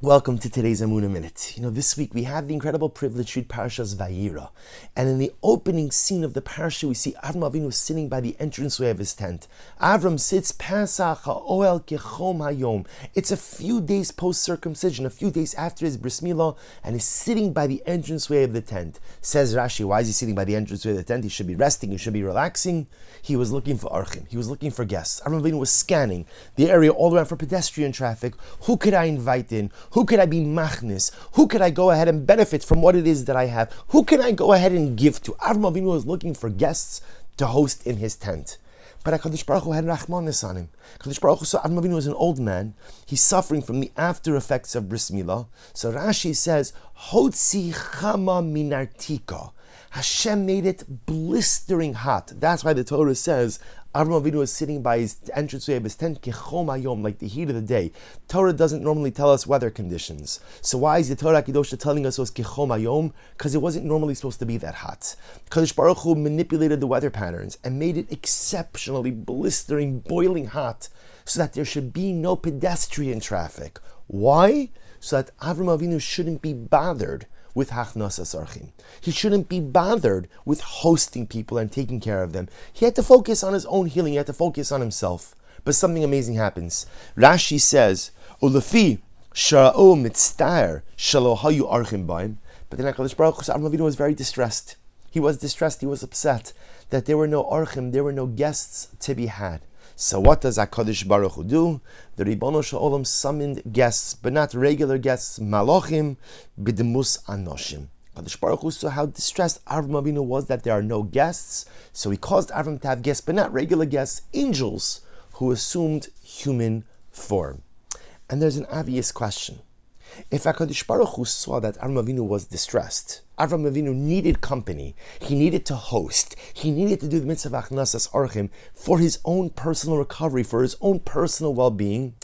Welcome to today's Amuna Minute. You know, this week we have the incredible privilege to read Parashas Vayira. And in the opening scene of the parasha, we see Avram Avinu sitting by the entranceway of his tent. Avram sits Pesach Oel Kechom Hayom. It's a few days post circumcision, a few days after his bris milah, and he's sitting by the entranceway of the tent. Says Rashi, why is he sitting by the entranceway of the tent? He should be resting, he should be relaxing. He was looking for Archim, he was looking for guests. Avram Avinu was scanning the area all around for pedestrian traffic. Who could I invite in? Who could I be machnis? Who could I go ahead and benefit from what it is that I have? Who can I go ahead and give to? Avram Avinu was looking for guests to host in his tent. But HaKadosh Baruch Hu had Rachmanis on him. HaKadosh Baruch Hu saw Avram Avinu was an old man. He's suffering from the after effects of bris milah. So Rashi says, Hotzi chama minartika. Hashem made it blistering hot. That's why the Torah says Avram Avinu was sitting by his entranceway of his tent, ayom, like the heat of the day. Torah doesn't normally tell us weather conditions. So why is the Torah Kedosha telling us it was kechom ayom? Because it wasn't normally supposed to be that hot. Kadosh Baruch Hu manipulated the weather patterns and made it exceptionally blistering, boiling hot, so that there should be no pedestrian traffic. Why? So that Avram Avinu shouldn't be bothered with Hachnasas Archim. He shouldn't be bothered with hosting people and taking care of them. He had to focus on his own healing, he had to focus on himself. But something amazing happens. Rashi says, Ulafi Shara'o mitztair shalohayu archim baim. But then HaKadosh Baruch Hu Avinu was very distressed. He was distressed, he was upset that there were no archim, there were no guests to be had. So what does HaKadosh Baruch Hu do? The Ribono Shalom summoned guests, but not regular guests, Malochim, B'demus Anoshim. HaKadosh Baruch Hu saw how distressed Avram Avinu was that there are no guests, so he caused Avram to have guests, but not regular guests, angels who assumed human form. And there's an obvious question. If HaKadosh Baruch Hu saw that Avram Avinu was distressed, Avram Avinu needed company, he needed to host, he needed to do the mitzvah achnasas archim for his own personal recovery, for his own personal well-being,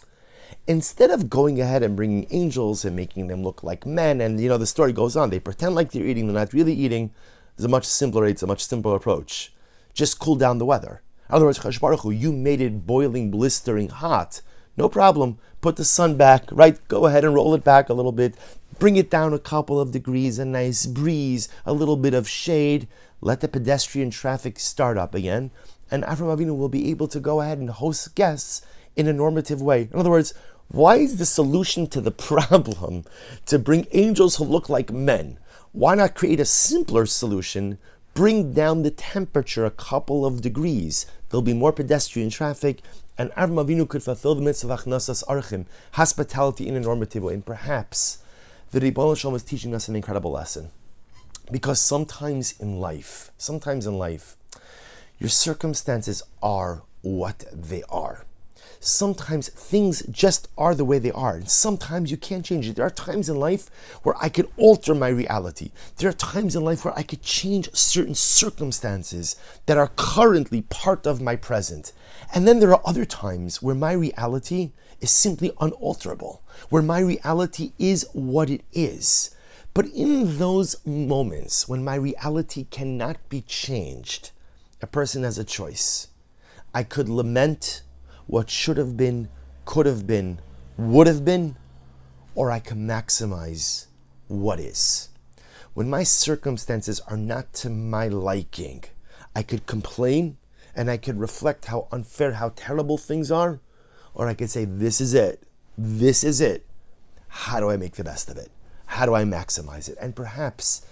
instead of going ahead and bringing angels and making them look like men, and you know the story goes on, they pretend like they're eating, they're not really eating. It's a much simpler, it's a much simpler approach. Just cool down the weather. In other words, Baruch Hu, you made it boiling, blistering hot. No problem. Put the sun back, right? Go ahead and roll it back a little bit. Bring it down a couple of degrees, a nice breeze, a little bit of shade. Let the pedestrian traffic start up again. And Avram Avinu will be able to go ahead and host guests in a normative way. In other words, why is the solution to the problem to bring angels who look like men? Why not create a simpler solution? Bring down the temperature a couple of degrees. There'll be more pedestrian traffic, and Avram Avinu could fulfill the mitzvah of achnasas archim, hospitality in a normative way. And perhaps the Ribbon Shalom is teaching us an incredible lesson. Because sometimes in life, sometimes in life, your circumstances are what they are sometimes things just are the way they are. And sometimes you can't change it. There are times in life where I could alter my reality. There are times in life where I could change certain circumstances that are currently part of my present. And then there are other times where my reality is simply unalterable, where my reality is what it is. But in those moments when my reality cannot be changed, a person has a choice. I could lament what should have been, could have been, would have been, or I can maximize what is. When my circumstances are not to my liking, I could complain and I could reflect how unfair, how terrible things are, or I could say, This is it. This is it. How do I make the best of it? How do I maximize it? And perhaps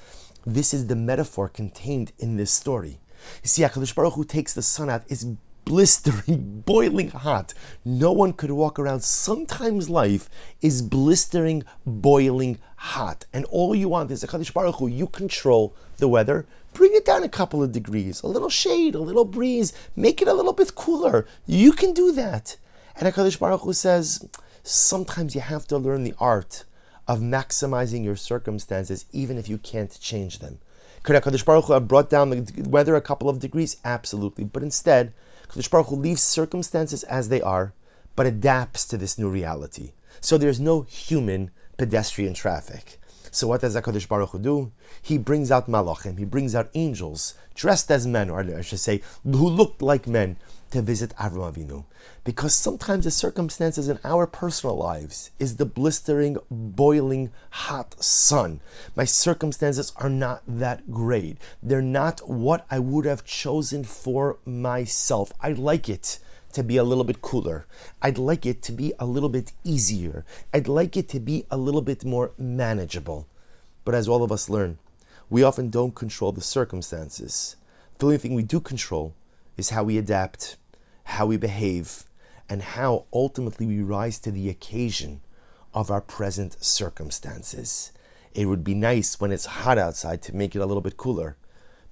this is the metaphor contained in this story. You see, HaKadosh Baruch Hu takes the sun out, is blistering, boiling hot. No one could walk around. Sometimes life is blistering, boiling hot. And all you want is a Kadosh Baruch Hu, you control the weather. Bring it down a couple of degrees, a little shade, a little breeze, make it a little bit cooler. You can do that. And HaKadosh Baruch Hu says, sometimes you have to learn the art of maximizing your circumstances, even if you can't change them. Could HaKadosh Baruch Hu have brought down the weather a couple of degrees? Absolutely. But instead, Kadosh Baruch Hu leaves circumstances as they are, but adapts to this new reality. So there's no human pedestrian traffic. So what does HaKadosh Baruch Hu do? He brings out malachim, he brings out angels, dressed as men, or I should say, who looked like men, to visit Avram Avinu. Because sometimes the circumstances in our personal lives is the blistering, boiling, hot sun. My circumstances are not that great. They're not what I would have chosen for myself. I like it to be a little bit cooler. I'd like it to be a little bit easier. I'd like it to be a little bit more manageable. But as all of us learn, we often don't control the circumstances. The only thing we do control is how we adapt, how we behave, and how ultimately we rise to the occasion of our present circumstances. It would be nice when it's hot outside to make it a little bit cooler,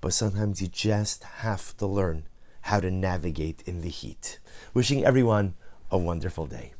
but sometimes you just have to learn how to navigate in the heat. Wishing everyone a wonderful day.